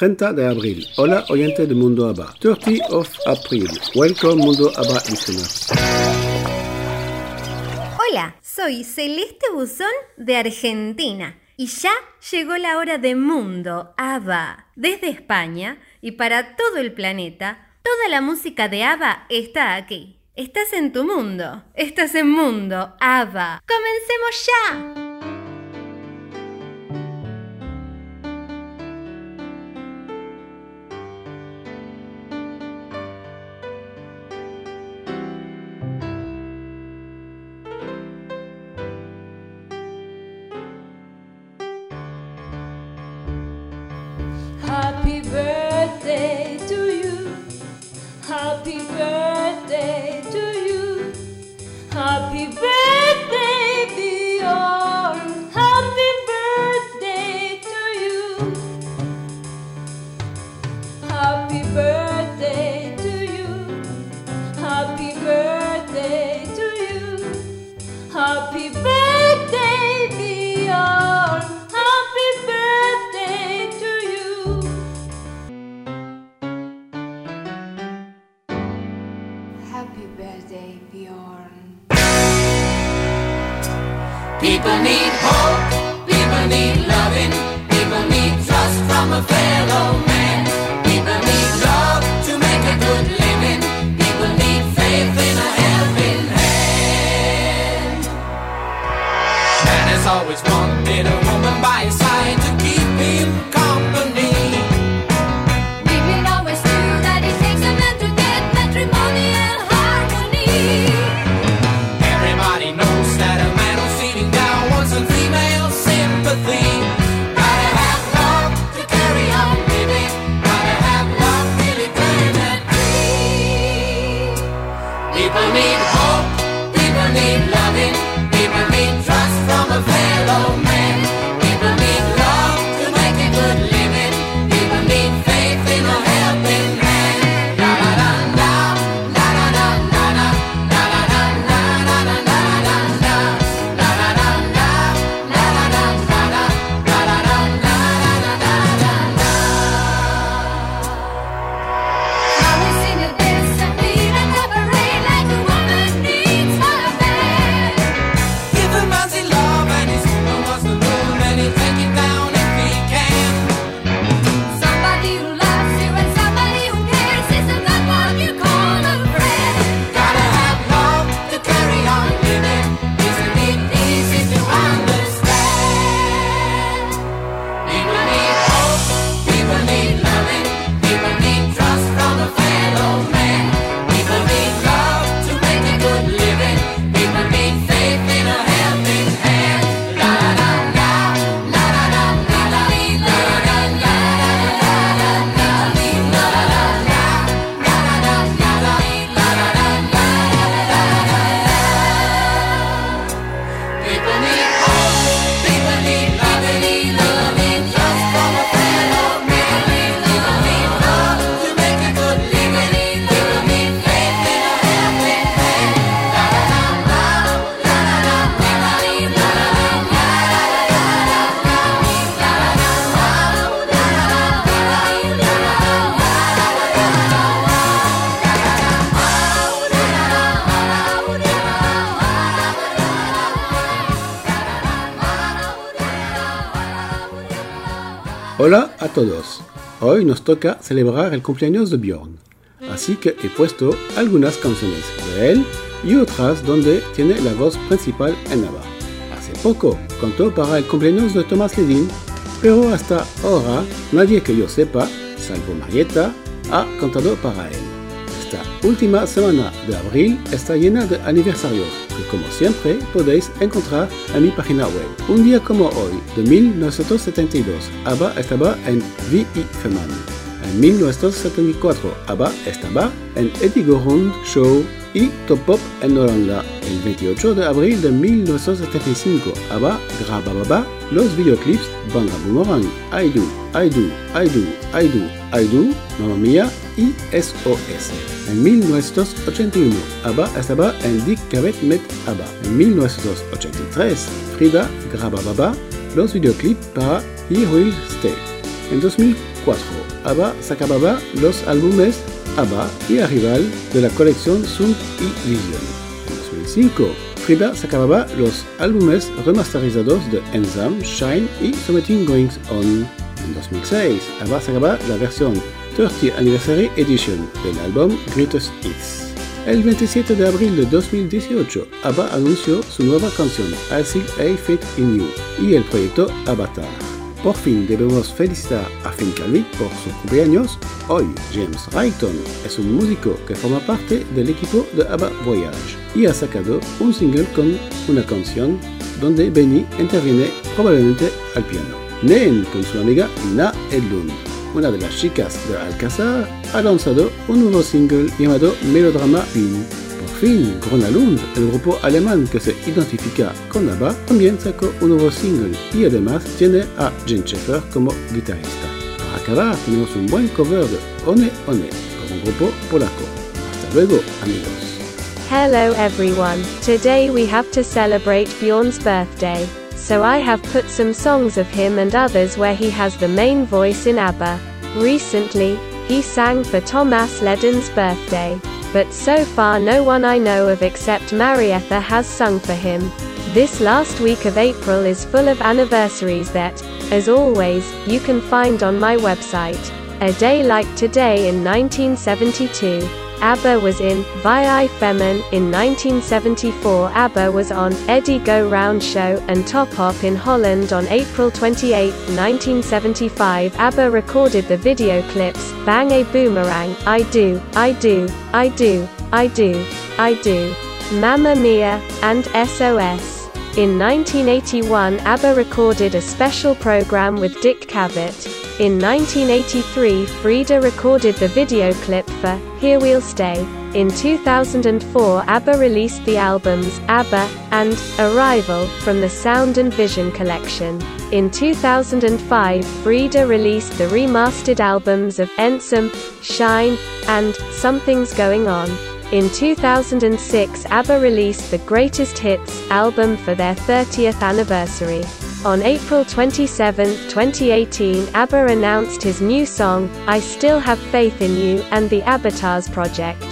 30 de abril. Hola, oyentes de Mundo ABBA. 30 of April. Welcome, Mundo ABBA listeners. Hola, soy Celeste Buzón de Argentina. Y ya llegó la hora de Mundo ABBA. Desde España y para todo el planeta, toda la música de ABBA está aquí. Estás en tu mundo. Estás en Mundo ABBA. ¡Comencemos ya! Hola a todos. Hoy nos toca celebrar el cumpleaños de Bjorn, así que he puesto algunas canciones de él y otras donde tiene la voz principal en la Nava. Hace poco cantó para el cumpleaños de Thomas Levin, pero hasta ahora nadie que yo sepa, salvo Marietta, ha cantado para él. Esta última semana de abril está llena de aniversarios que como siempre podéis encontrar en mi página web. Un día como hoy, de 1972, ABBA estaba en V.I. Feman. En 1974, ABBA estaba en Eddie Edigorund Show y Top Pop en Holanda. El 28 de abril de 1975, ABBA grababa los videoclips Banga Boomerang, I Do, I Do, I Do, I Do, I Do, Mamma Mia ISOS. En 1981, ABBA estaba en Die Kavet mit ABBA. En 1983, Frida grababa los videoclips para He Will Stay. En 2004, ABBA sacaba los álbumes ABBA y Arrival de la colección Sound y Vision. En 2005, Frida sacaba los álbumes remasterizados de Enzam, Shine y Something Going On. En 2006, ABBA sacaba la versión 30th Anniversary Edition del álbum Greatest Hits. El 27 de abril de 2018, ABBA anunció su nueva canción I See a Fit in You y el proyecto Avatar. Por fin debemos felicitar a Finn Calvi por su cumpleaños. Hoy James Rayton es un músico que forma parte del equipo de ABBA Voyage y ha sacado un single con una canción donde Benny interviene probablemente al piano. Neen con su amiga Nina Edlund una de las chicas de Alcázar, ha lanzado un nuevo single llamado Melodrama Pin. Por fin, Grona Lund, el grupo alemán que se identifica con ABBA, también sacó un nuevo single y además tiene a Jen Schaefer como guitarrista. Para acabar, tenemos un buen cover de One One por un grupo polaco. Hasta luego, amigos. Hello everyone. Today we have to celebrate Bjorn's birthday. So I have put some songs of him and others where he has the main voice in ABBA. Recently, he sang for Thomas Ledden's birthday. But so far no one I know of except Marietta has sung for him. This last week of April is full of anniversaries that, as always, you can find on my website. A day like today in 1972. ABBA was in Vi Femmen in 1974. ABBA was on Eddie Go Round Show and Top Hop in Holland on April 28, 1975. ABBA recorded the video clips Bang a Boomerang, I Do, I Do, I Do, I Do, I Do, Mamma Mia, and SOS. In 1981, ABBA recorded a special program with Dick Cavett. In 1983, Frida recorded the video clip for Here We'll Stay. In 2004, ABBA released the albums ABBA and Arrival from the Sound and Vision collection. In 2005, Frida released the remastered albums of Ensum, Shine, and Something's Going On. In 2006, ABBA released the Greatest Hits album for their 30th anniversary. On April 27, 2018, ABBA announced his new song, I Still Have Faith in You, and the Avatars Project.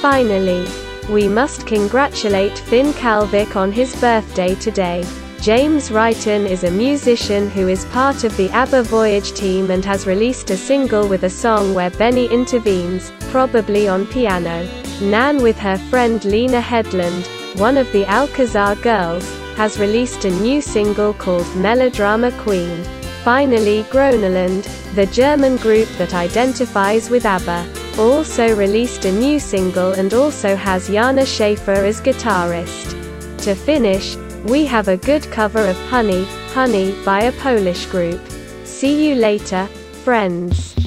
Finally, we must congratulate Finn Kalvik on his birthday today. James Wrighton is a musician who is part of the ABBA Voyage team and has released a single with a song where Benny intervenes, probably on piano. Nan with her friend Lena Headland, one of the Alcazar girls, has released a new single called Melodrama Queen. Finally, Groneland, the German group that identifies with ABBA, also released a new single and also has Jana Schaefer as guitarist. To finish, we have a good cover of Honey, Honey by a Polish group. See you later, friends.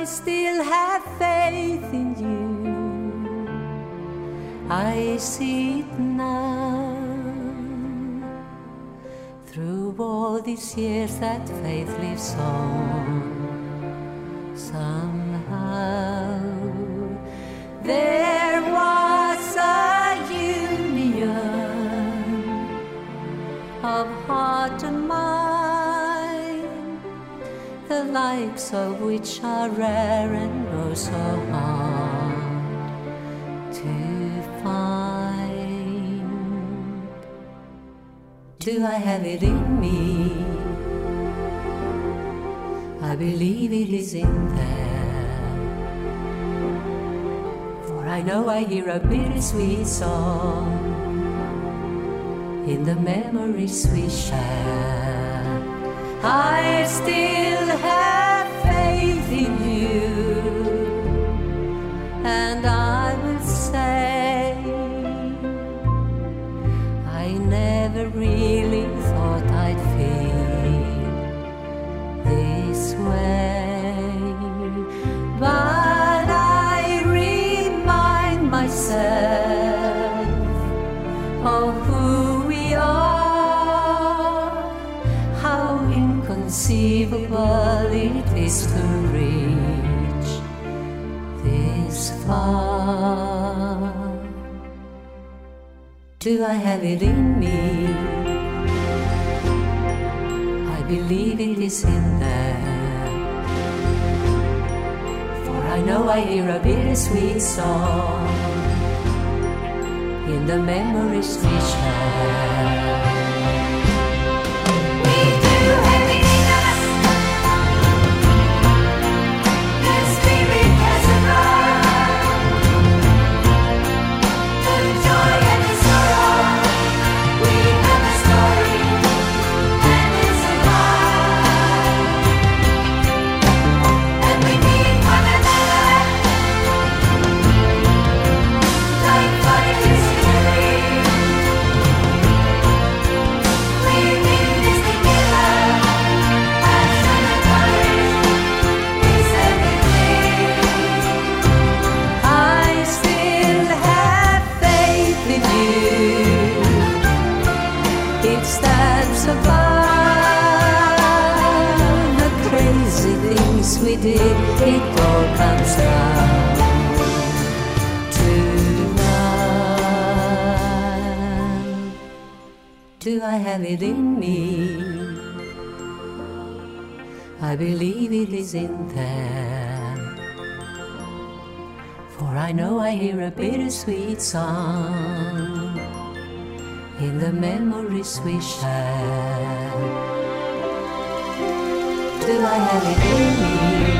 I still have faith in you. I see it now. Through all these years, that faith lives on. Somehow, likes of which are rare and oh so hard to find. Do I have it in me? I believe it is in there. For I know I hear a bittersweet song in the memories we share. I still have faith in you, and I Do I have it in me? I believe it is in there. For I know I hear a bittersweet song in the memories we share. I have it in me? I believe it is in there. For I know I hear a bittersweet song in the memories we share. Do I have it in me?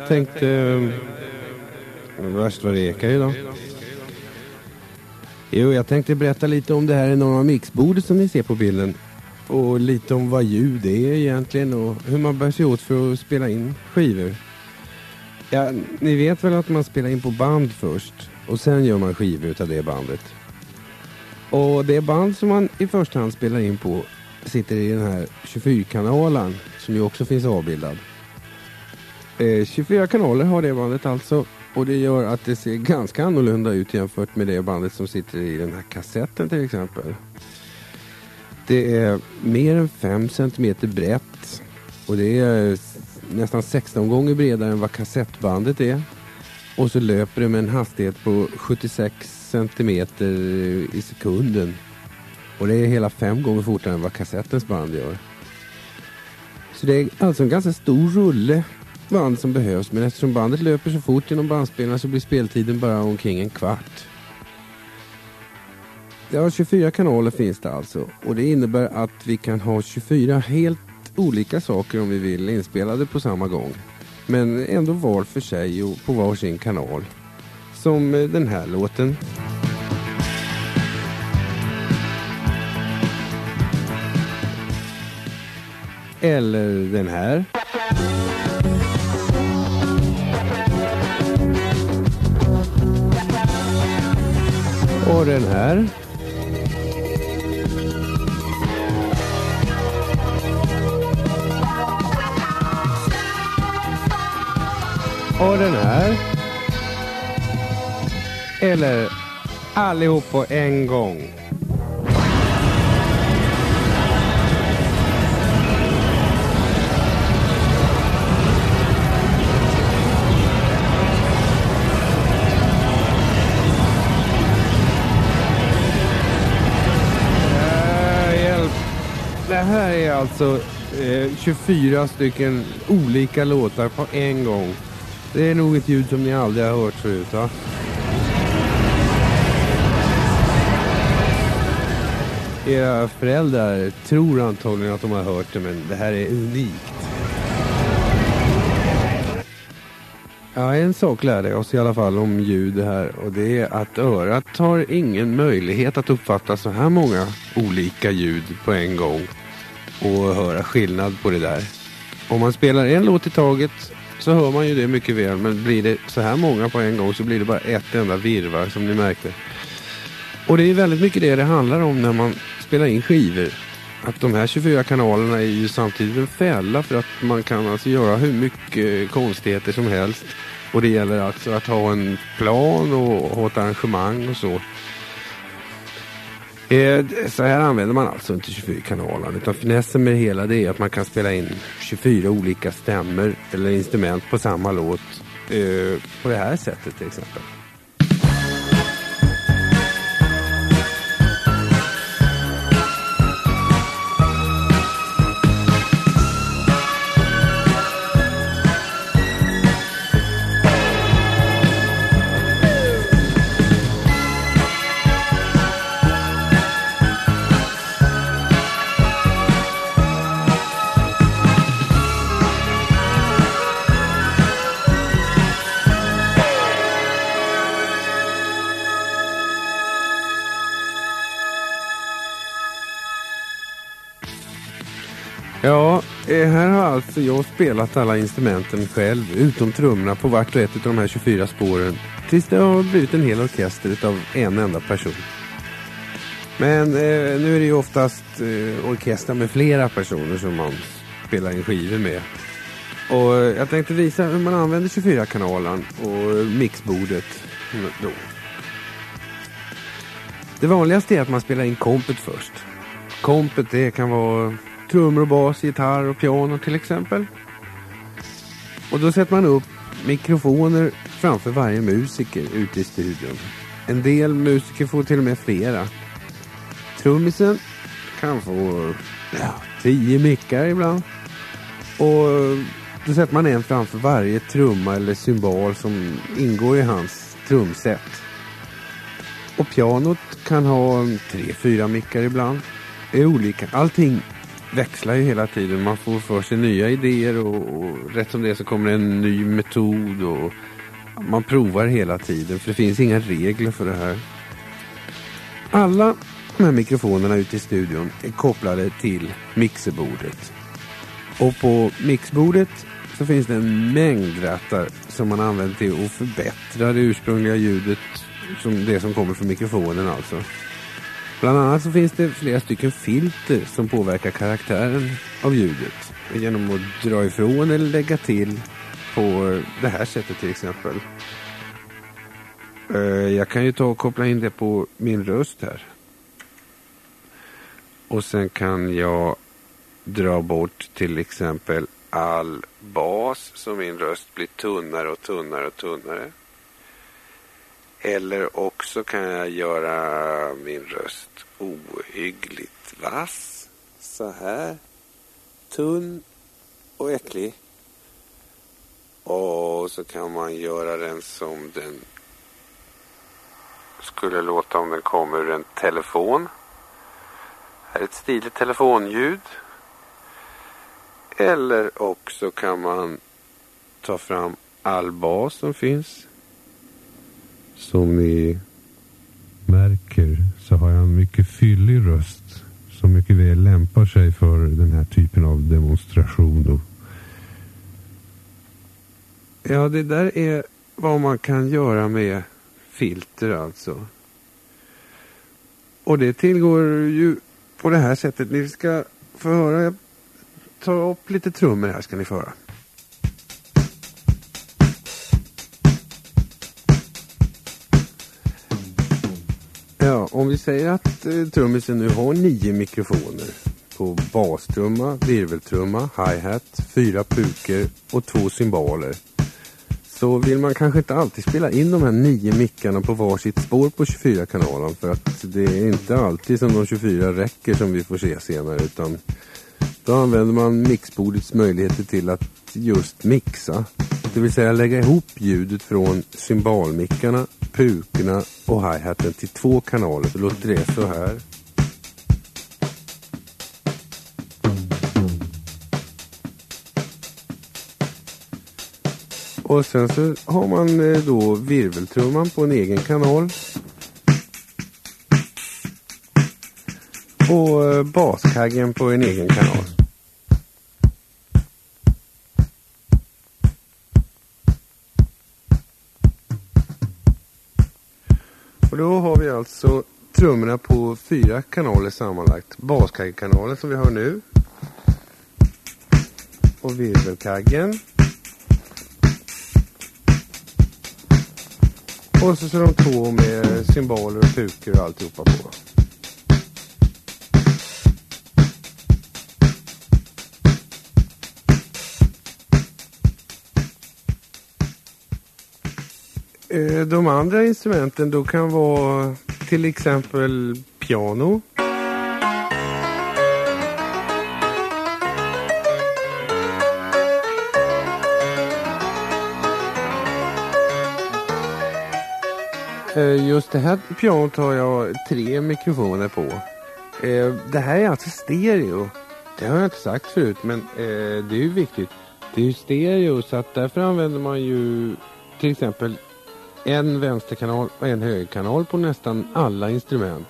Jag tänkte... Eh, Värst vad det ekar idag. Jo, jag tänkte berätta lite om det här enorma mixbordet som ni ser på bilden. Och lite om vad ljud är egentligen och hur man bär sig åt för att spela in skivor. Ja, ni vet väl att man spelar in på band först och sen gör man skivor utav det bandet. Och det band som man i första hand spelar in på sitter i den här 24-kanalen som ju också finns avbildad. Eh, 24 kanaler har det bandet alltså och det gör att det ser ganska annorlunda ut jämfört med det bandet som sitter i den här kassetten till exempel. Det är mer än 5 cm brett och det är nästan 16 gånger bredare än vad kassettbandet är. Och så löper det med en hastighet på 76 cm i sekunden. Och det är hela fem gånger fortare än vad kassettens band gör. Så det är alltså en ganska stor rulle band som behövs men eftersom bandet löper så fort genom bandspelarna så blir speltiden bara omkring en kvart. Ja, 24 kanaler finns det alltså och det innebär att vi kan ha 24 helt olika saker om vi vill inspelade på samma gång. Men ändå var för sig och på var sin kanal. Som eh, den här låten. Eller den här. Och den här. Och den här. Eller allihop på en gång. Här är alltså eh, 24 stycken olika låtar på en gång. Det är nog ett ljud som ni aldrig har hört förut va? Era föräldrar tror antagligen att de har hört det men det här är unikt. Ja, en sak lärde jag oss i alla fall om ljud här och det är att örat har ingen möjlighet att uppfatta så här många olika ljud på en gång och höra skillnad på det där. Om man spelar en låt i taget så hör man ju det mycket väl men blir det så här många på en gång så blir det bara ett enda virvar som ni märkte. Och det är väldigt mycket det det handlar om när man spelar in skivor. Att de här 24 kanalerna är ju samtidigt en fälla för att man kan alltså göra hur mycket eh, konstigheter som helst. Och det gäller alltså att ha en plan och ha ett arrangemang och så. Eh, Så här använder man alltså inte 24 kanaler utan finessen med det hela det är att man kan spela in 24 olika stämmer eller instrument på samma låt eh, på det här sättet till exempel. Alltså jag spelat alla instrumenten själv utom trummorna på vart och ett av de här 24 spåren tills det har blivit en hel orkester utav en enda person. Men eh, nu är det ju oftast eh, orkestrar med flera personer som man spelar in skivor med. Och eh, jag tänkte visa hur man använder 24-kanalen och mixbordet. Då. Det vanligaste är att man spelar in kompet först. Kompet det kan vara trummor och bas, gitarr och piano till exempel. Och då sätter man upp mikrofoner framför varje musiker ute i studion. En del musiker får till och med flera. Trummisen kan få ja, tio mickar ibland. Och då sätter man en framför varje trumma eller symbol som ingår i hans trumset. Och pianot kan ha tre, fyra mickar ibland. Det är olika. Allting växlar ju hela tiden. Man får för sig nya idéer och, och rätt som det är så kommer det en ny metod och man provar hela tiden för det finns inga regler för det här. Alla de här mikrofonerna ute i studion är kopplade till mixerbordet. Och på mixbordet så finns det en mängd rattar som man använder till att förbättra det ursprungliga ljudet, som det som kommer från mikrofonen alltså. Bland annat så finns det flera stycken filter som påverkar karaktären av ljudet. Genom att dra ifrån eller lägga till på det här sättet till exempel. Eh, jag kan ju ta och koppla in det på min röst här. Och sen kan jag dra bort till exempel all bas så min röst blir tunnare och tunnare och tunnare. Eller också kan jag göra min röst ohyggligt vass. Så här. Tunn och äcklig. Och så kan man göra den som den skulle låta om den kom ur en telefon. Här är ett stiligt telefonljud. Eller också kan man ta fram all bas som finns. Som ni märker så har jag en mycket fyllig röst som mycket väl lämpar sig för den här typen av demonstration. Ja, det där är vad man kan göra med filter alltså. Och det tillgår ju på det här sättet. Ni ska få höra. Jag tar upp lite trummor här ska ni få höra. Om vi säger att eh, trummisen nu har nio mikrofoner på bastrumma, virveltrumma, hi-hat, fyra pukor och två cymbaler. Så vill man kanske inte alltid spela in de här nio mickarna på varsitt spår på 24 kanalen för att det är inte alltid som de 24 räcker som vi får se senare utan då använder man mixbordets möjligheter till att just mixa. Det vill säga lägga ihop ljudet från cymbalmickarna, pukorna och hi-haten till två kanaler. Så låter det så här. Och sen så har man eh, då virveltrumman på en egen kanal. Och eh, baskaggen på en egen kanal. Och då har vi alltså trummorna på fyra kanaler sammanlagt. Baskaggkanalen som vi har nu. Och virvelkaggen. Och så, så de två med cymbaler och pukor och alltihopa på. Eh, de andra instrumenten då kan vara till exempel piano. Eh, just det här pianot har jag tre mikrofoner på. Eh, det här är alltså stereo. Det har jag inte sagt förut men det är ju viktigt. Det är ju stereo så att därför använder man ju till exempel en vänsterkanal och en högerkanal på nästan alla instrument.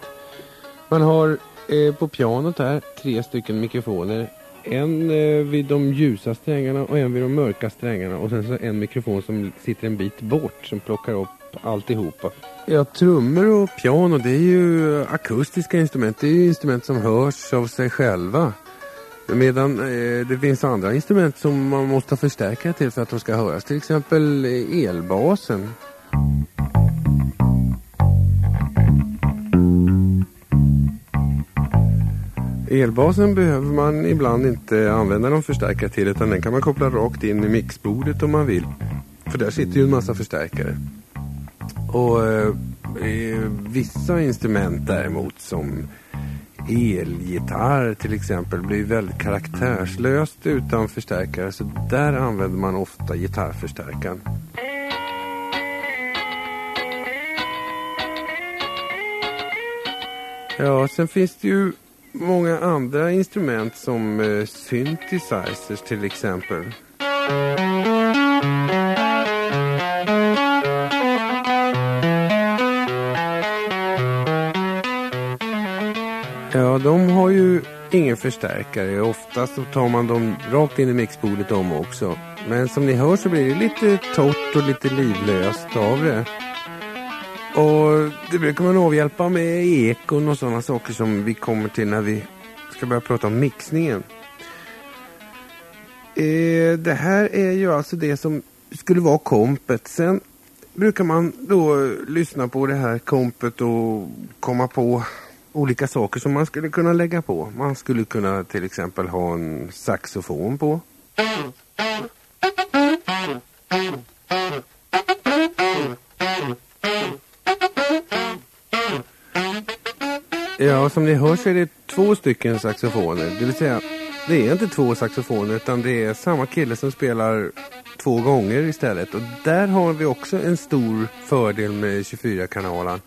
Man har eh, på pianot här tre stycken mikrofoner. En eh, vid de ljusa strängarna och en vid de mörka strängarna och sen så en mikrofon som sitter en bit bort som plockar upp alltihopa. Ja, trummor och piano det är ju akustiska instrument. Det är ju instrument som hörs av sig själva. Medan eh, det finns andra instrument som man måste förstärka till för att de ska höras. Till exempel elbasen. Elbasen behöver man ibland inte använda någon förstärkare till utan den kan man koppla rakt in i mixbordet om man vill. För där sitter ju en massa förstärkare. Och eh, vissa instrument däremot som elgitarr till exempel blir väldigt karaktärslöst utan förstärkare så där använder man ofta gitarrförstärkaren. Ja, sen finns det ju många andra instrument som eh, synthesizers till exempel. Ja, de har ju ingen förstärkare. Oftast så tar man dem rakt in i mixbordet de också. Men som ni hör så blir det lite torrt och lite livlöst av det. Och det brukar man avhjälpa med ekon och sådana saker som vi kommer till när vi ska börja prata om mixningen. Eh, det här är ju alltså det som skulle vara kompet. Sen brukar man då lyssna på det här kompet och komma på olika saker som man skulle kunna lägga på. Man skulle kunna till exempel ha en saxofon på. Ja, som ni hör så är det två stycken saxofoner. Det vill säga, det är inte två saxofoner utan det är samma kille som spelar två gånger istället. Och där har vi också en stor fördel med 24-kanalen.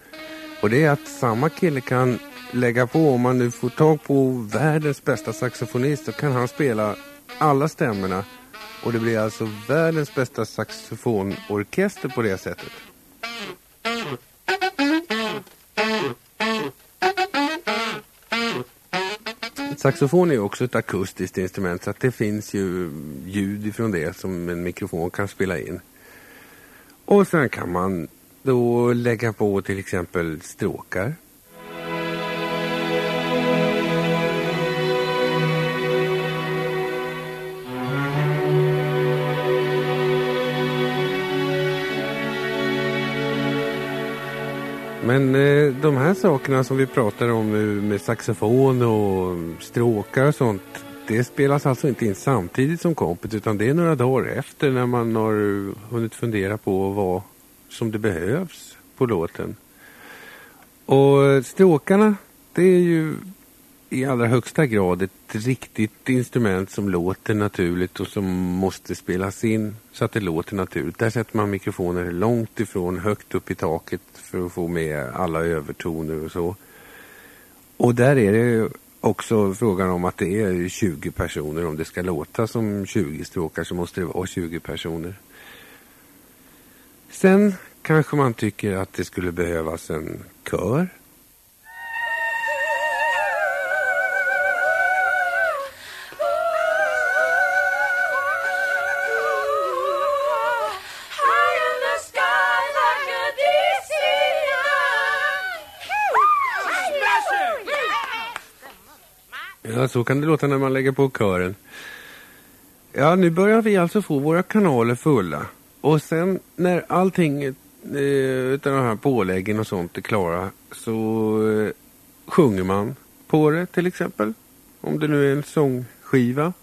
Och det är att samma kille kan lägga på, om man nu får tag på världens bästa saxofonist, så kan han spela alla stämmorna. Och det blir alltså världens bästa saxofonorkester på det sättet. Saxofon är ju också ett akustiskt instrument så att det finns ju ljud ifrån det som en mikrofon kan spela in. Och sen kan man då lägga på till exempel stråkar. Men eh, de här sakerna som vi pratar om nu med saxofon och stråkar och sånt. Det spelas alltså inte in samtidigt som kompet utan det är några dagar efter när man har hunnit fundera på vad som det behövs på låten. Och stråkarna, det är ju i allra högsta grad ett riktigt instrument som låter naturligt och som måste spelas in så att det låter naturligt. Där sätter man mikrofoner långt ifrån, högt upp i taket för att få med alla övertoner och så. Och där är det också frågan om att det är 20 personer. Om det ska låta som 20 stråkar så måste det vara 20 personer. Sen kanske man tycker att det skulle behövas en kör. Ja, så kan det låta när man lägger på kören. Ja, nu börjar vi alltså få våra kanaler fulla. Och sen när allting eh, utan de här påläggen och sånt är klara så eh, sjunger man på det till exempel. Om det nu är en sångskiva.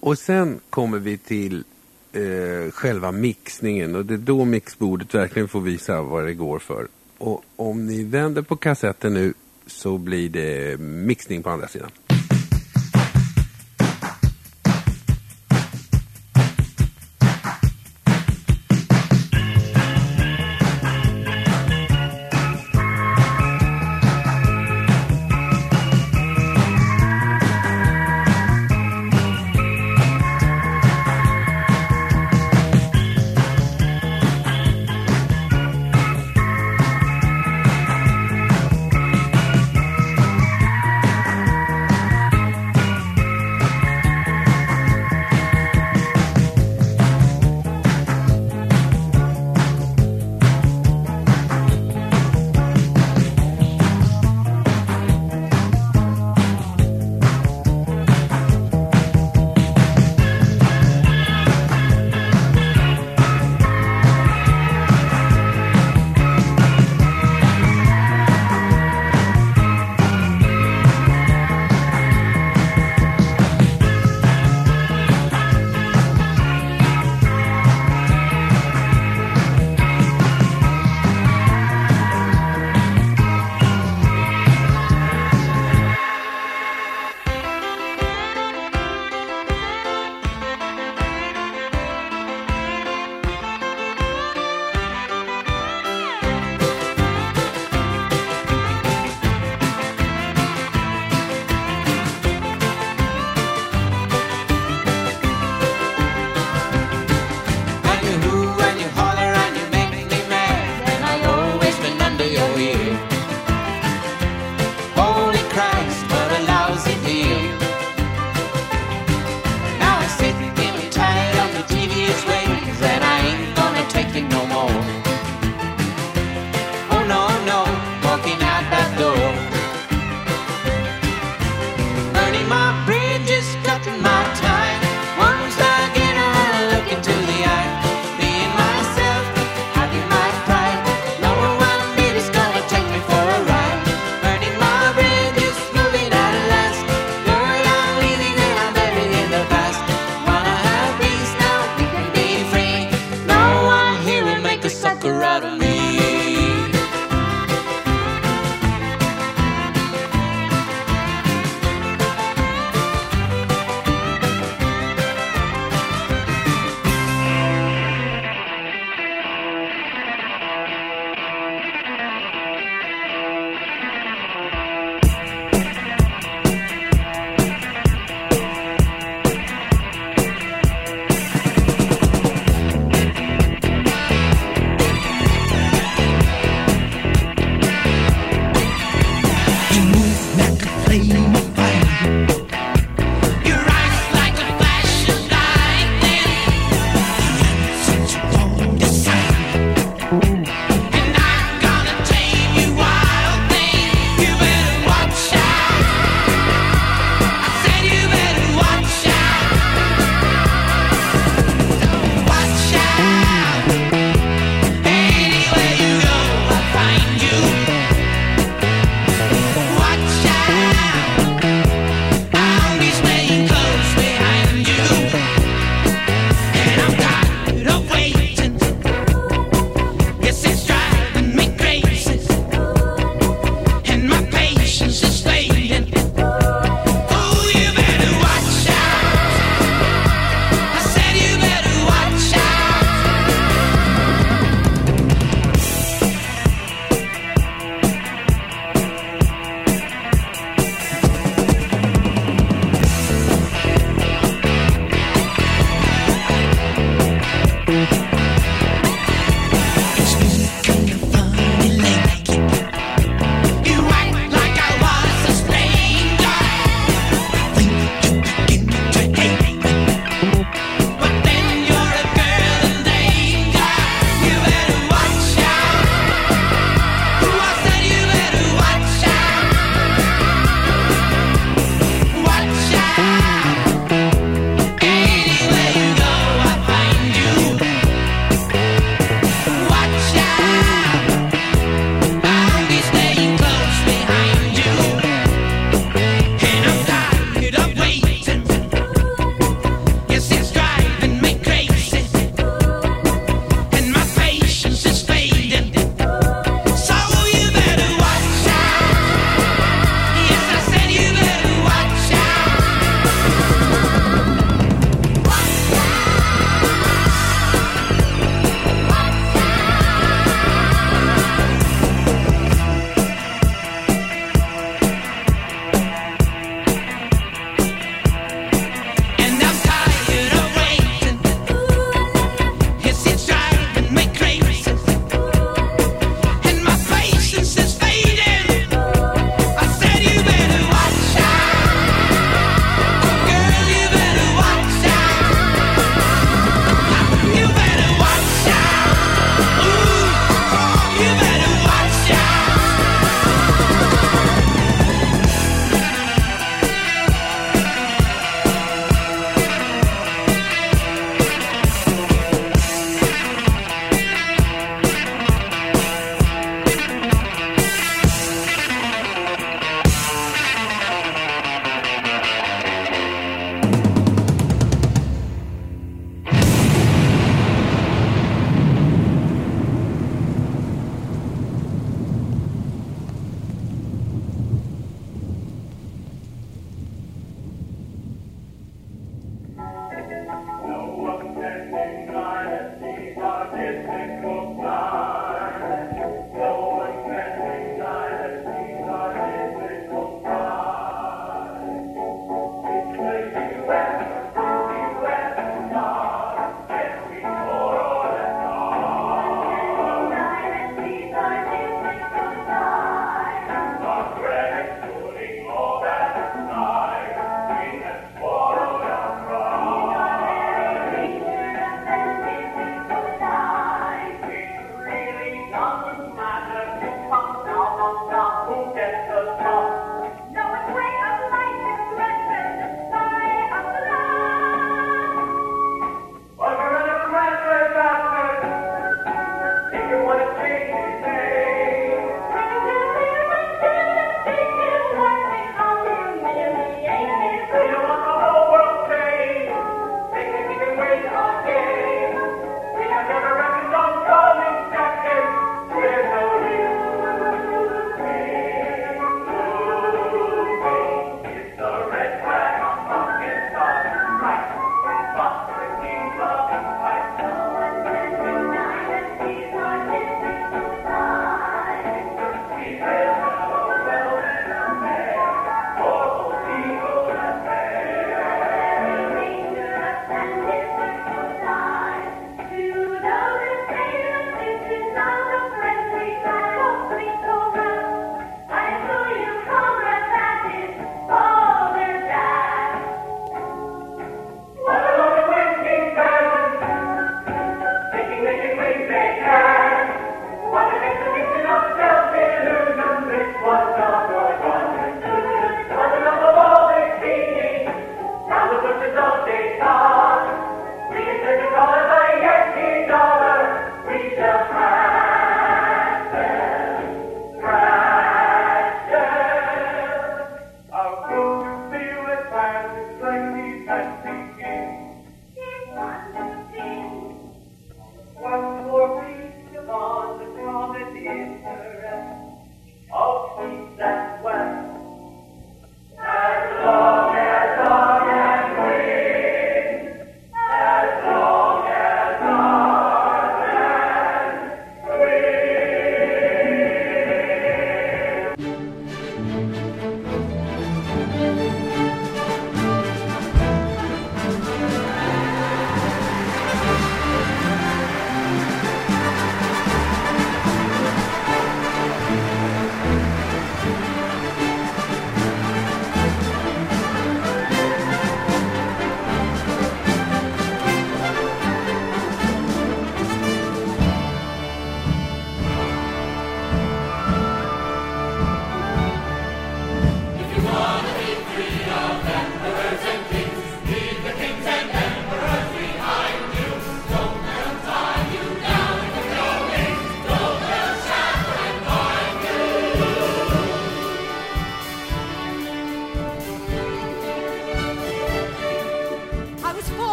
Och sen kommer vi till eh, själva mixningen och det är då mixbordet verkligen får visa vad det går för. Och om ni vänder på kassetten nu så blir det mixning på andra sidan.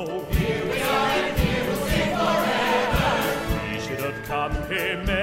Here we are and here we'll stay forever. We should have come here.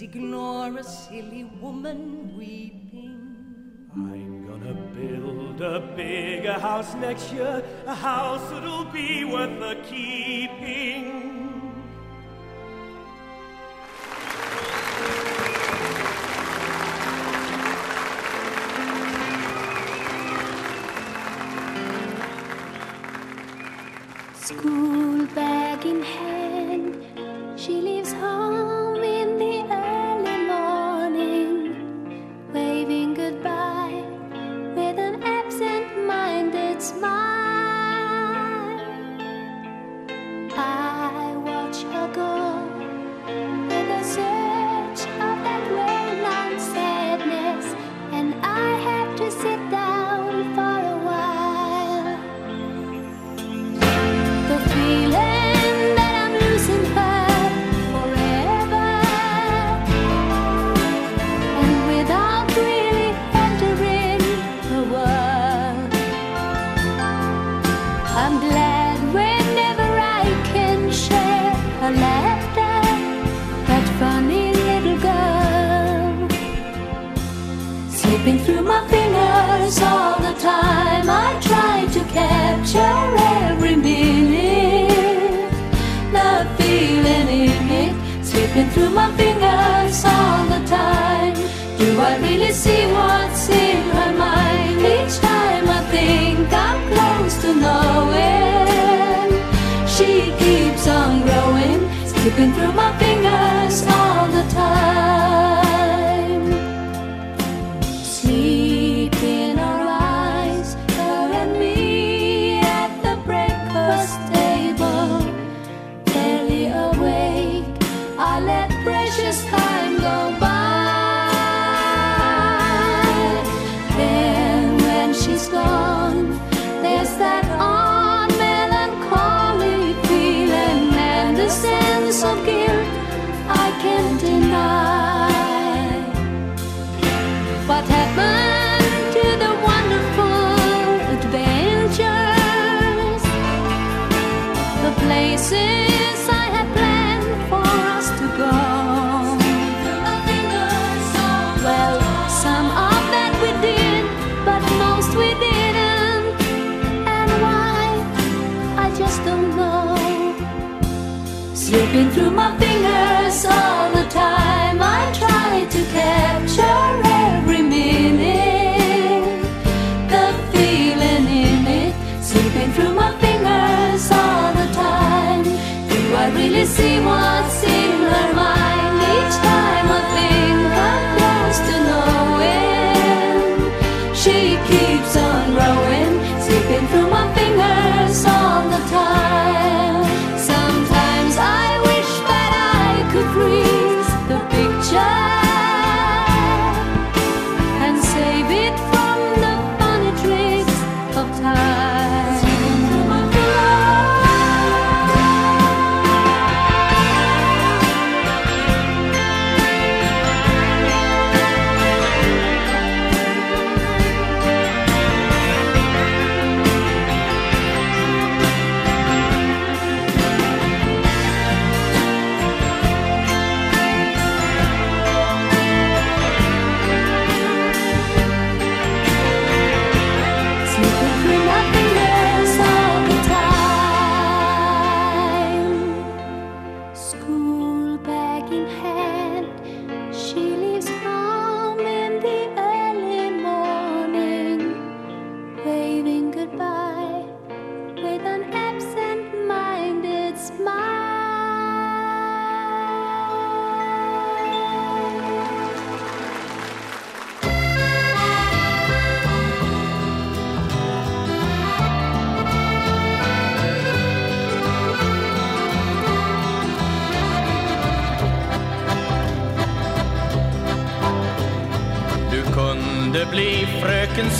Ignore a silly woman weeping. I'm gonna build a bigger house next year, a house that'll be worth the keeping. I had planned for us to go. Well, some of that we did, but most we didn't. And why? I just don't know. Slipping through my fingers all the time, I try to care.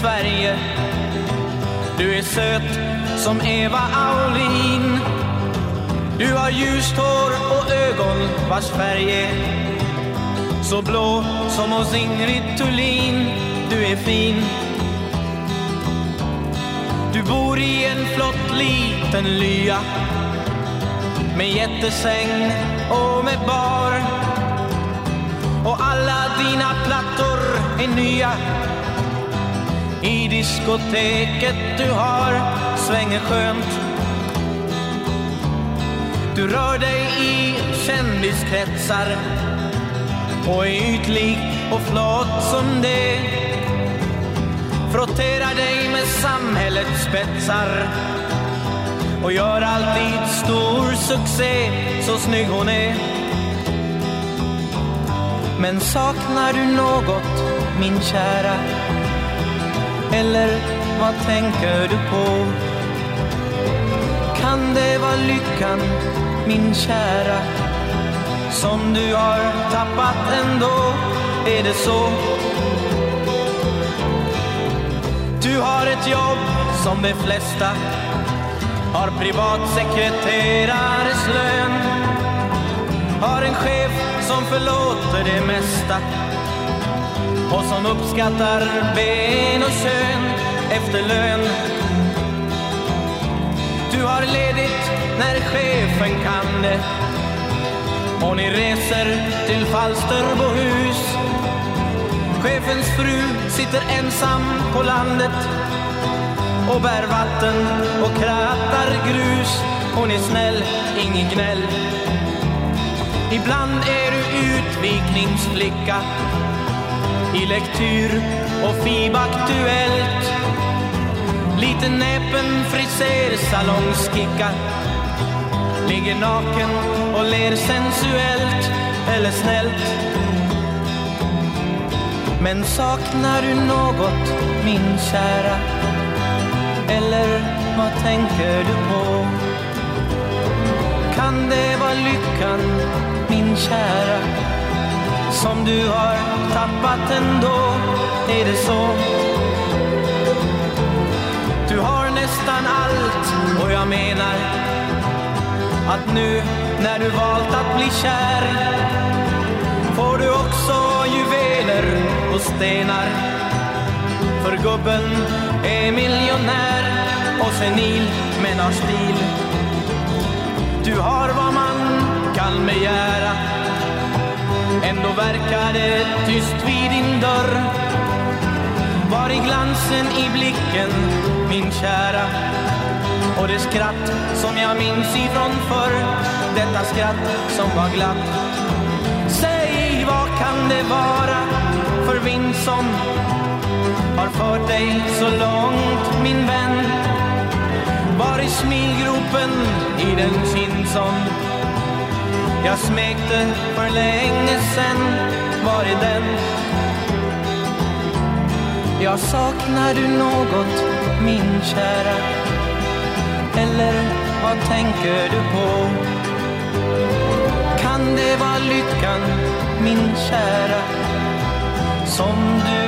Sverige. Du är söt som Eva Aulin. Du har ljust hår och ögon vars färg är Så blå som hos Ingrid Thulin. Du är fin. Du bor i en flott liten lya Med jättesäng och med bar. Och alla dina plattor är nya. I diskoteket du har svänger skönt. Du rör dig i kändiskretsar och är ytlig och flott som det. Frotterar dig med samhällets spetsar och gör alltid stor succé, så snygg hon är. Men saknar du något, min kära? Eller vad tänker du på? Kan det vara lyckan, min kära? Som du har tappat ändå, är det så? Du har ett jobb som de flesta har privatsekreterares lön har en chef som förlåter det mesta och som uppskattar ben och kön efter lön. Du har ledigt när chefen kan det och ni reser till Falsterbohus. Chefens fru sitter ensam på landet och bär vatten och krattar grus. Hon är snäll, ingen gnäll. Ibland är du utvikningsflicka i lektyr och FIB-aktuellt. Lite näpen frisersalongskicka ligger naken och ler sensuellt eller snällt. Men saknar du något, min kära? Eller vad tänker du på? Kan det vara lyckan, min kära? Som du har tappat ändå, är det så? Du har nästan allt och jag menar att nu när du valt att bli kär får du också juveler och stenar. För gubben är miljonär och senil men har stil. Du har vad man kan begära Ändå verkar det tyst vid din dörr. Var är glansen i blicken, min kära? Och det skratt som jag minns ifrån förr. Detta skratt som var glatt. Säg vad kan det vara för vind som har fört dig så långt min vän? Var i smilgropen i den kind som jag smekte för länge sen Var är den? Jag saknar du något min kära Eller vad tänker du på? Kan det vara lyckan min kära Som du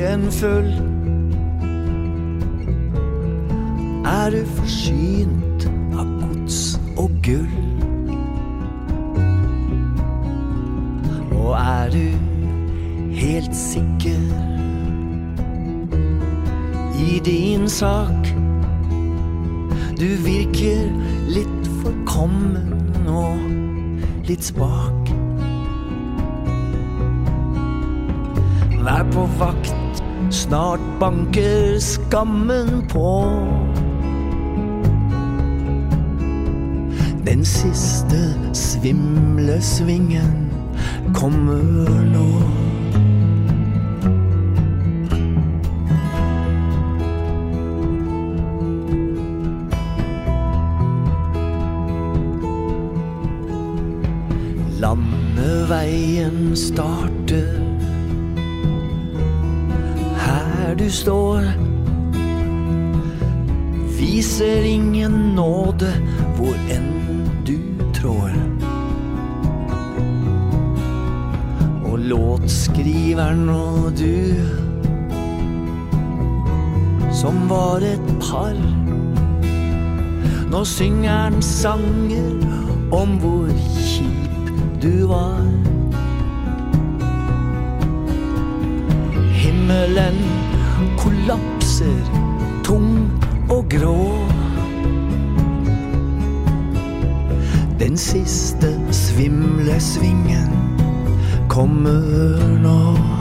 blicken full? Är du försynt av gods och guld? Och är du helt säker i din sak? Du virker litt forkommen og litt spak. Vær på vakt, snart banker skammen på. Den siste svimle svingen kommer nå. Landeveien starter du står. Viser ingen nåd Vår än du tror Och låtskrivaren och du, som var ett par. Nå synger sanger om hvor kjip du var. Himmelen lyser tung och grå. Den siste svimlesvingen kommer nå.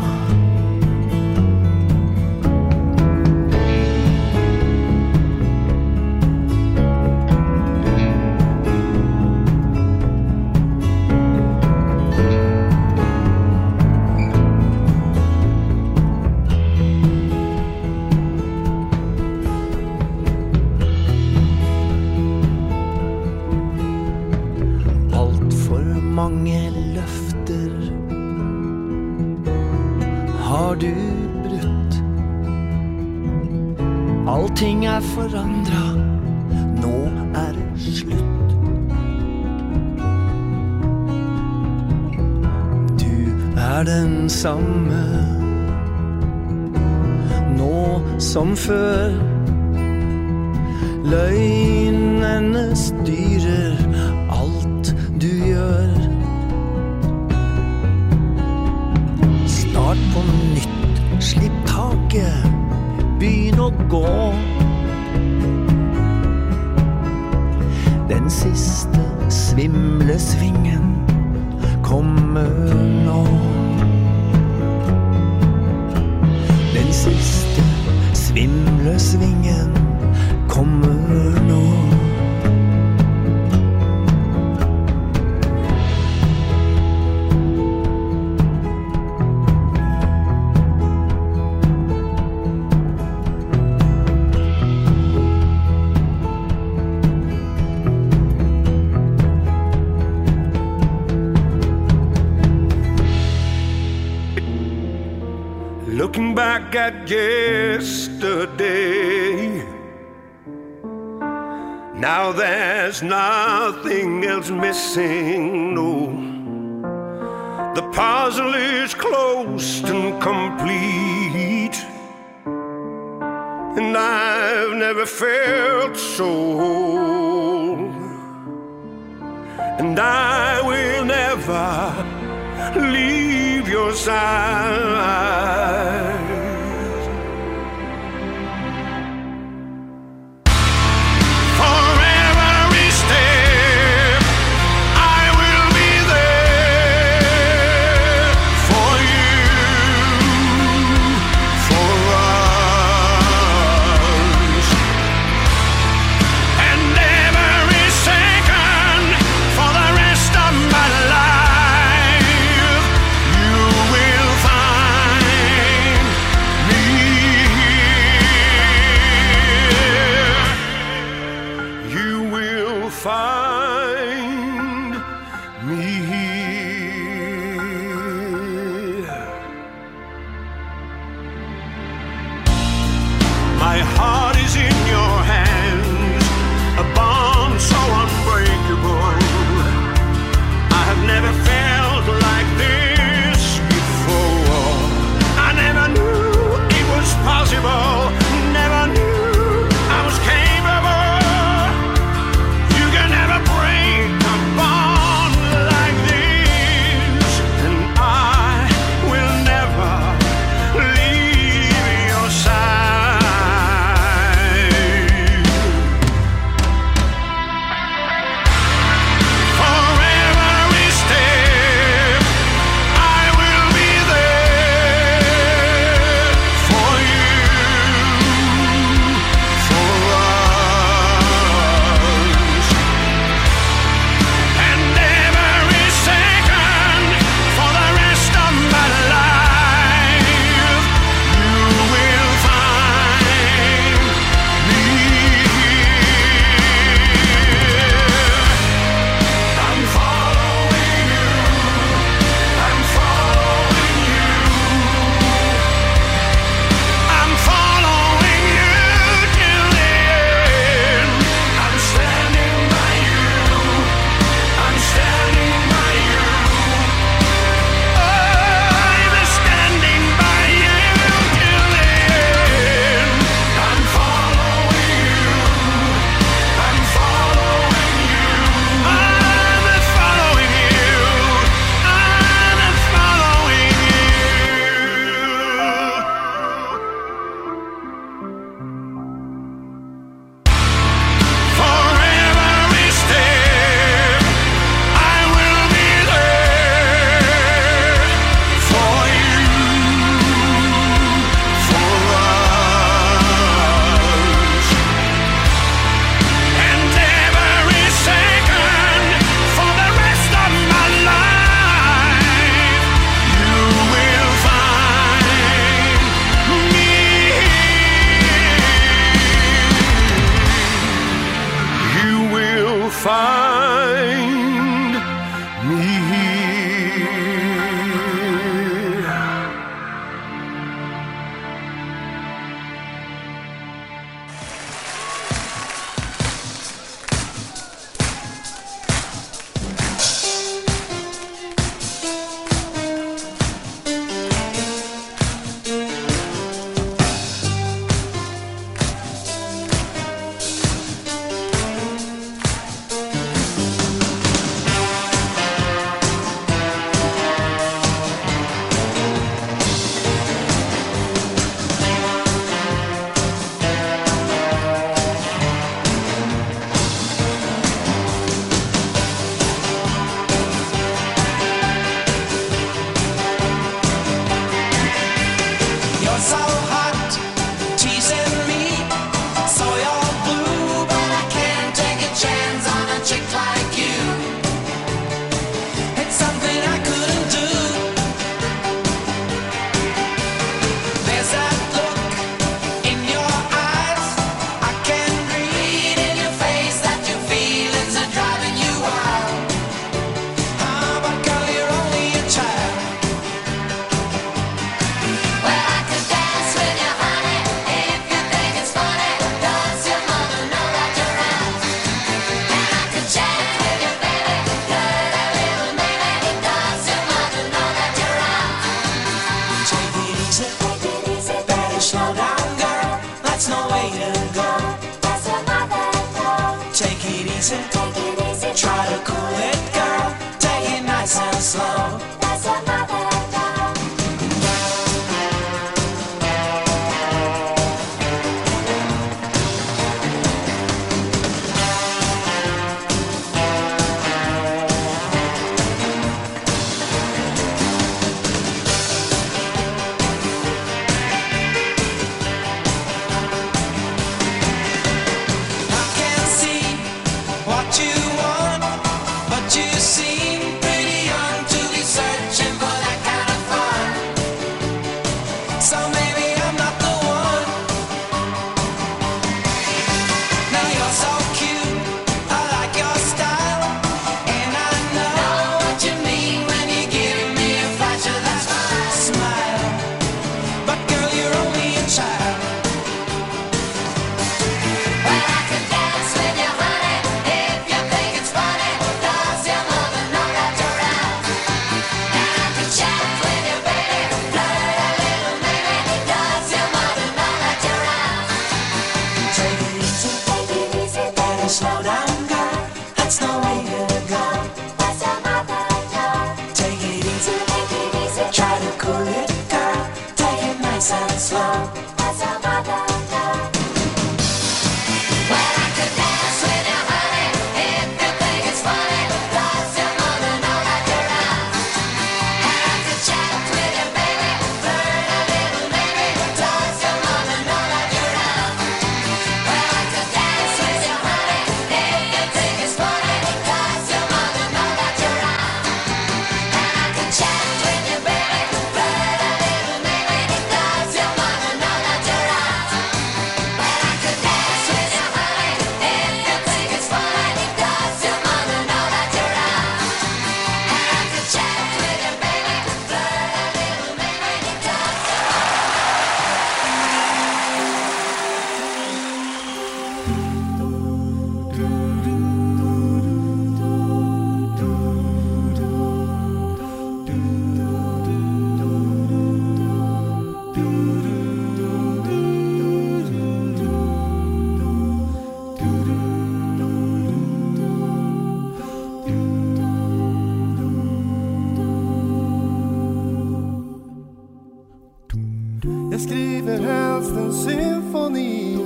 Skriver helst en symfoni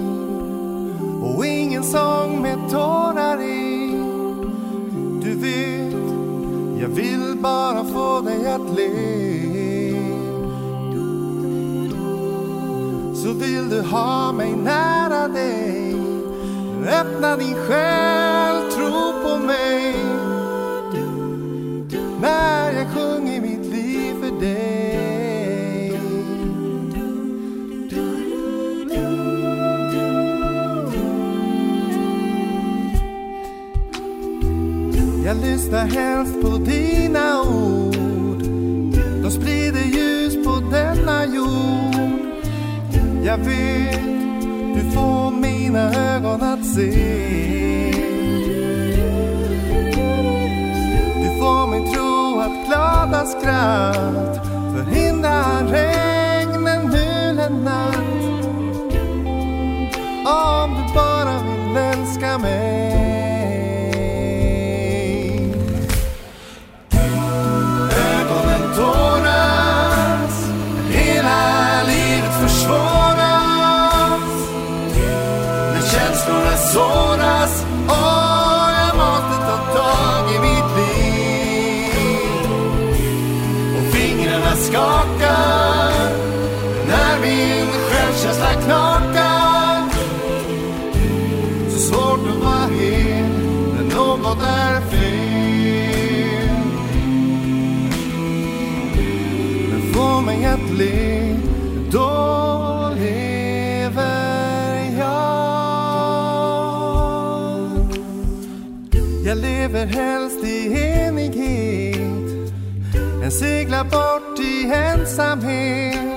och ingen sång med tårar i. Du vet, jag vill bara få dig att le. Så vill du ha mig nära dig Öppna din själ, lyssnar helst på dina ord. De sprider ljus på denna jord. Jag vet, du får mina ögon att se. Du får min tro att glada skratt förhindrar regnen mulen, natt. Om du bara vill älska mig. Mig Då lever jag. Jag lever helst i enighet Än seglar bort i ensamhet.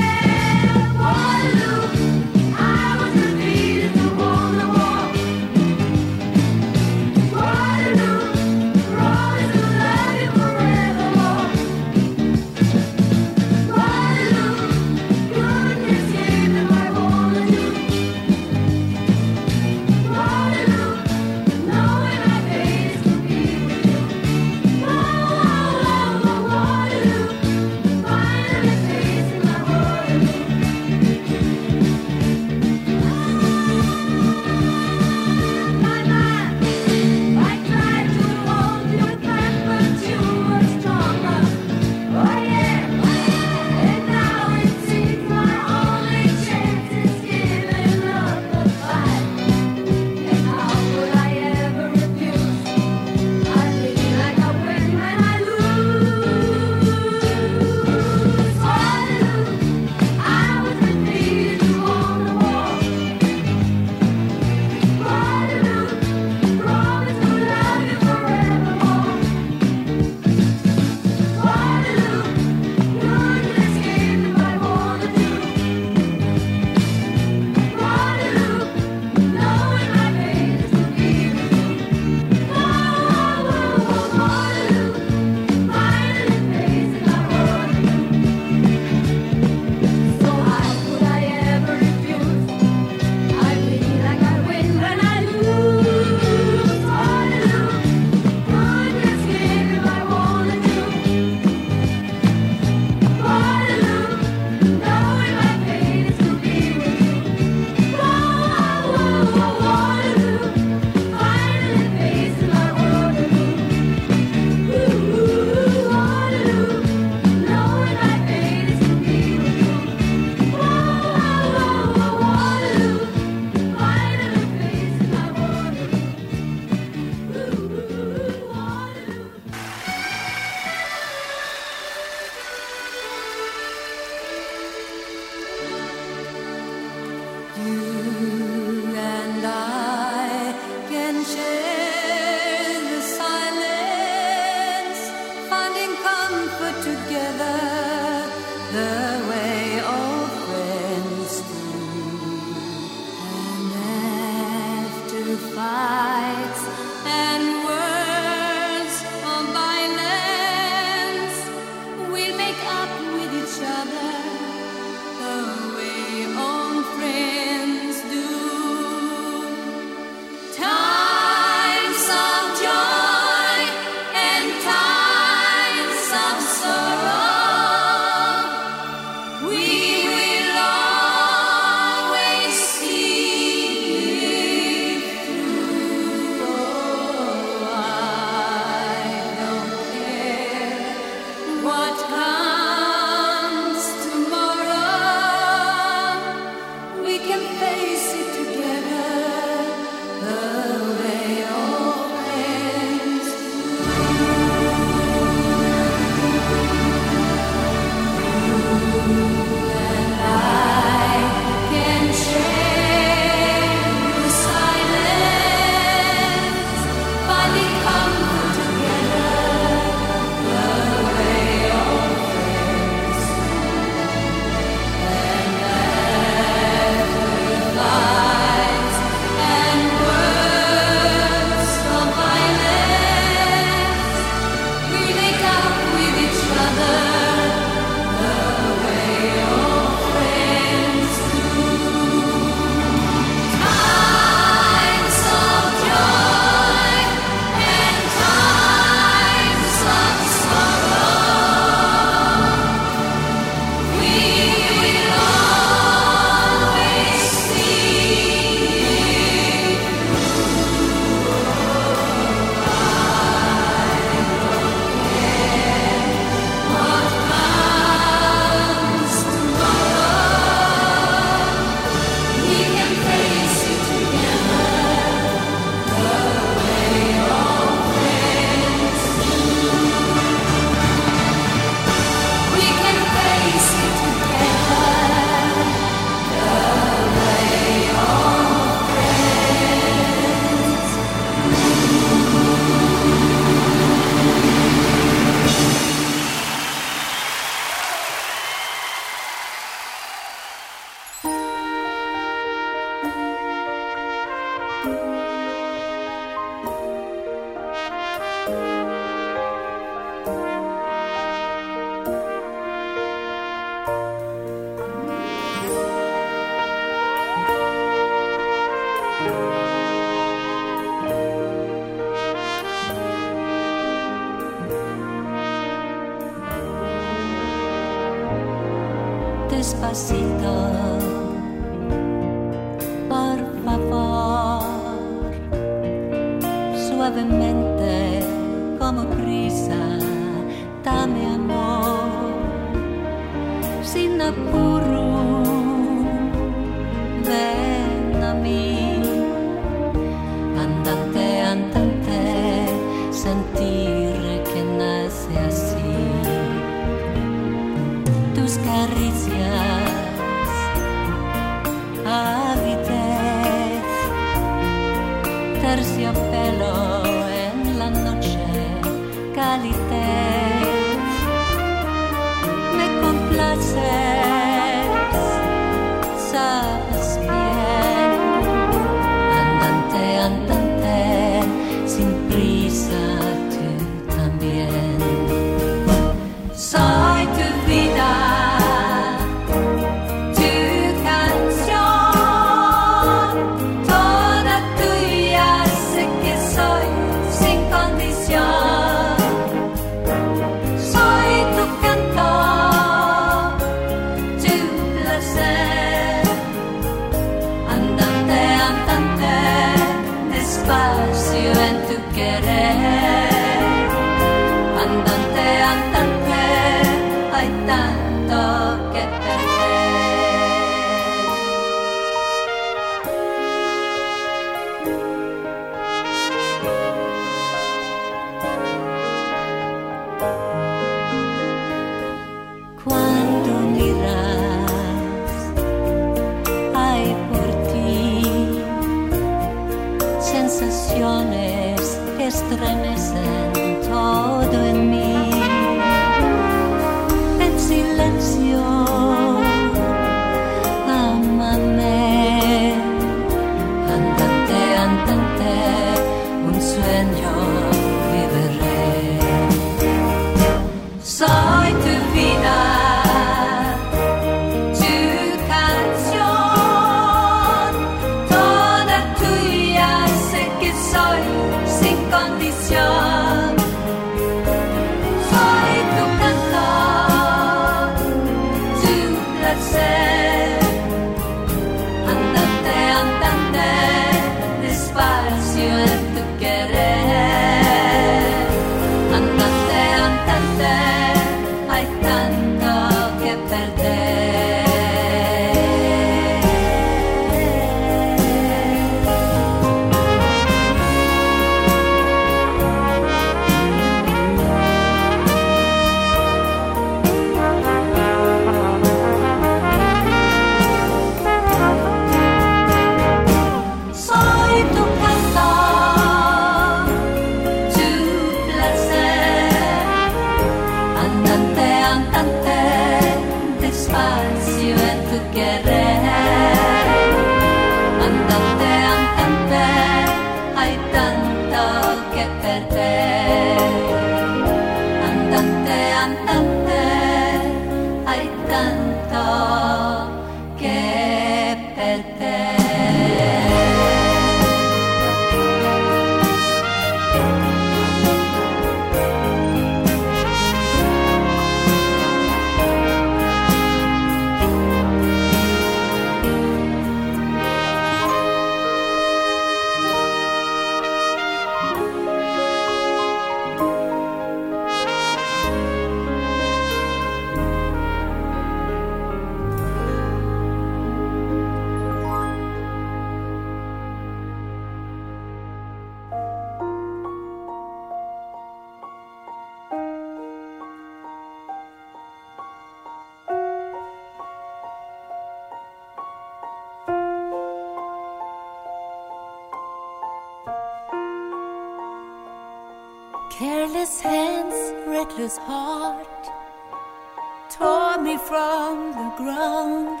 Me from the ground.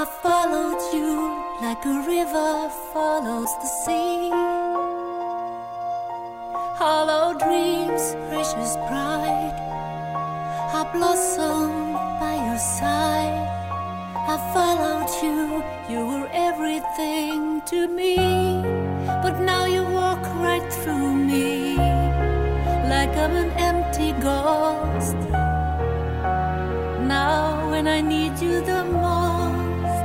I followed you like a river follows the sea. Hollow dreams, precious pride. I blossomed by your side. I followed you, you were everything to me. But now you walk right through me like I'm an when I need you the most,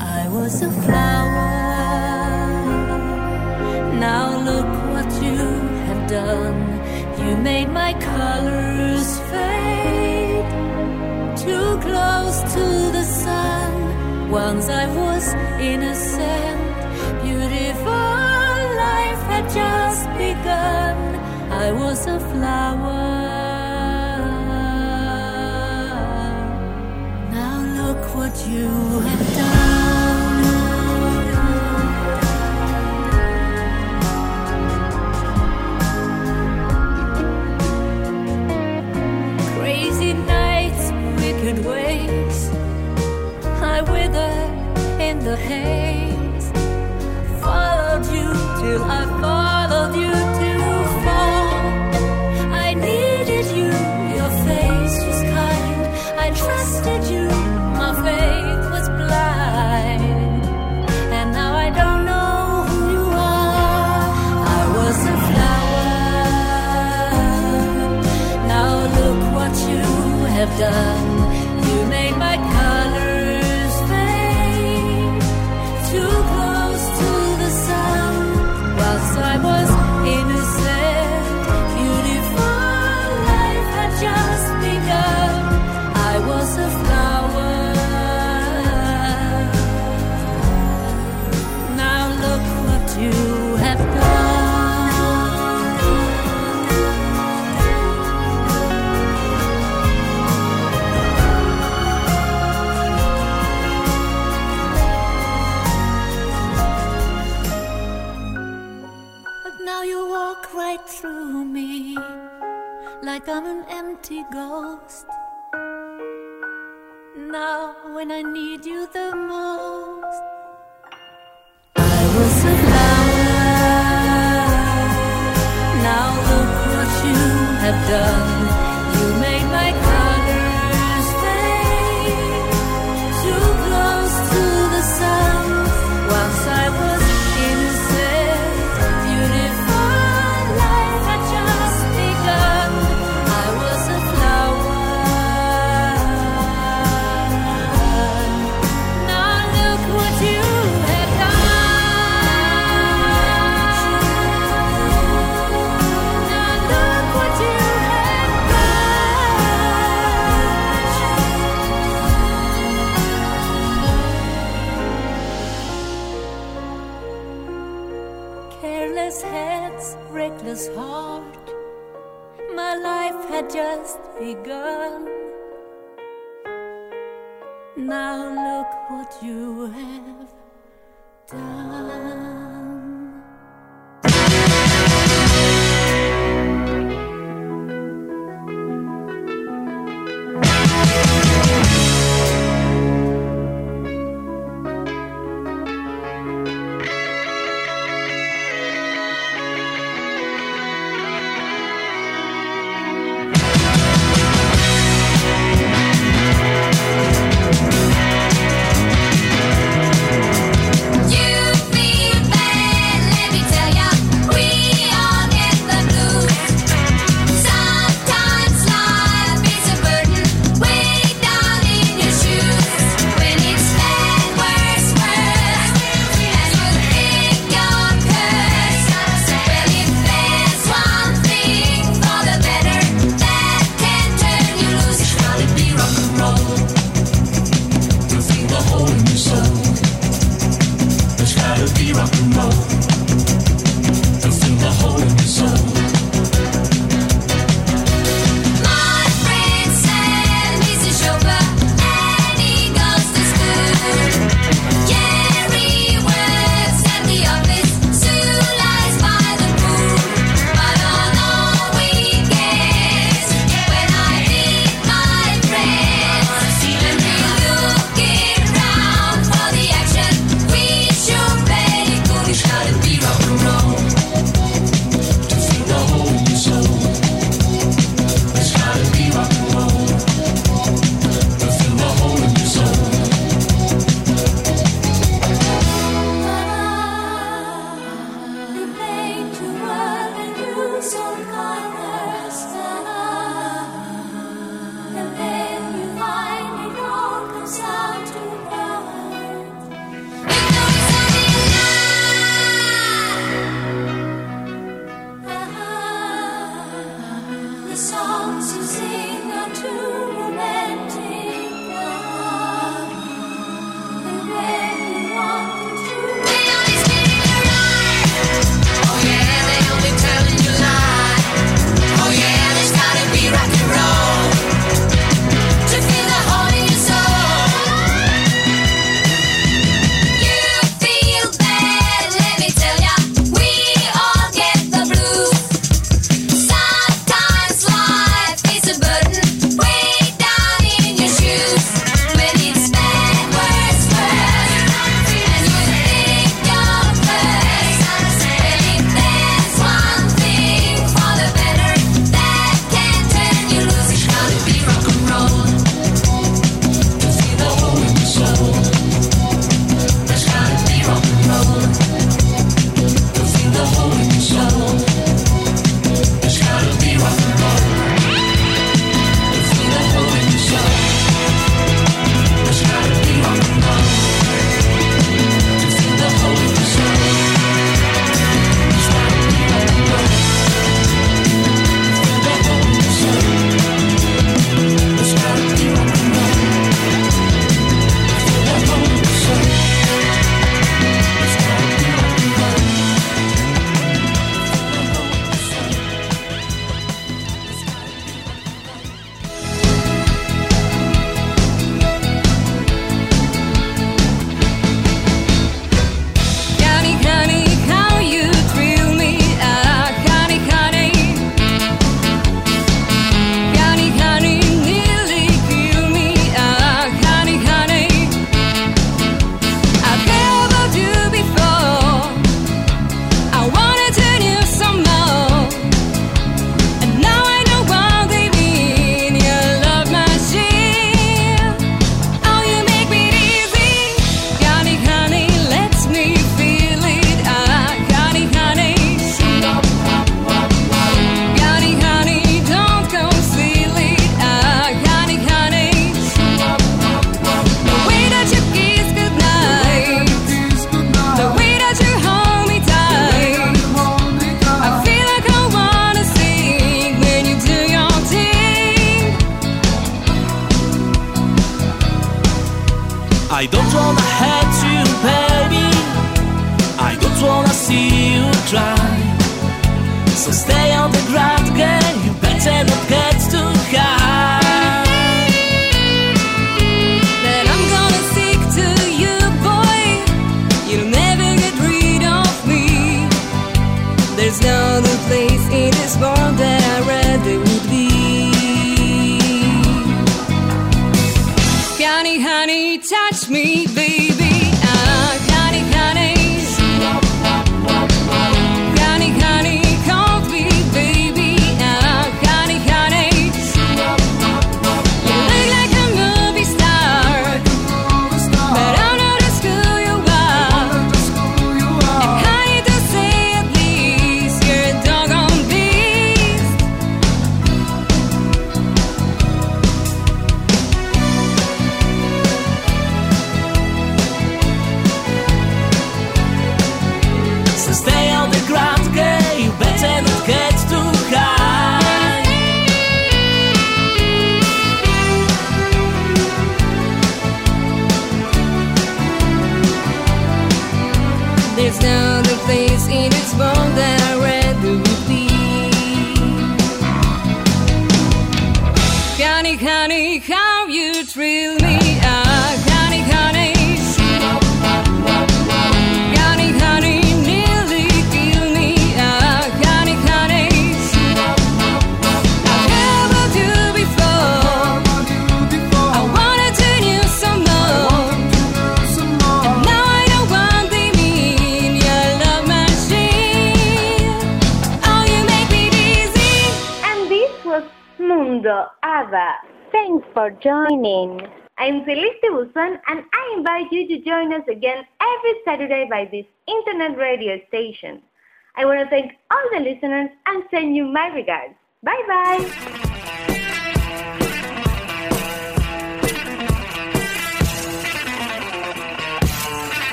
I was a flower. Now, look what you have done. You made my colors fade too close to the sun. Once I was innocent, beautiful life had just begun. I was a flower. The haze. Followed you till I followed done. Ghost. Now, when I need you the most, I was a flower. Now look what you have done. Begun. Now look what you have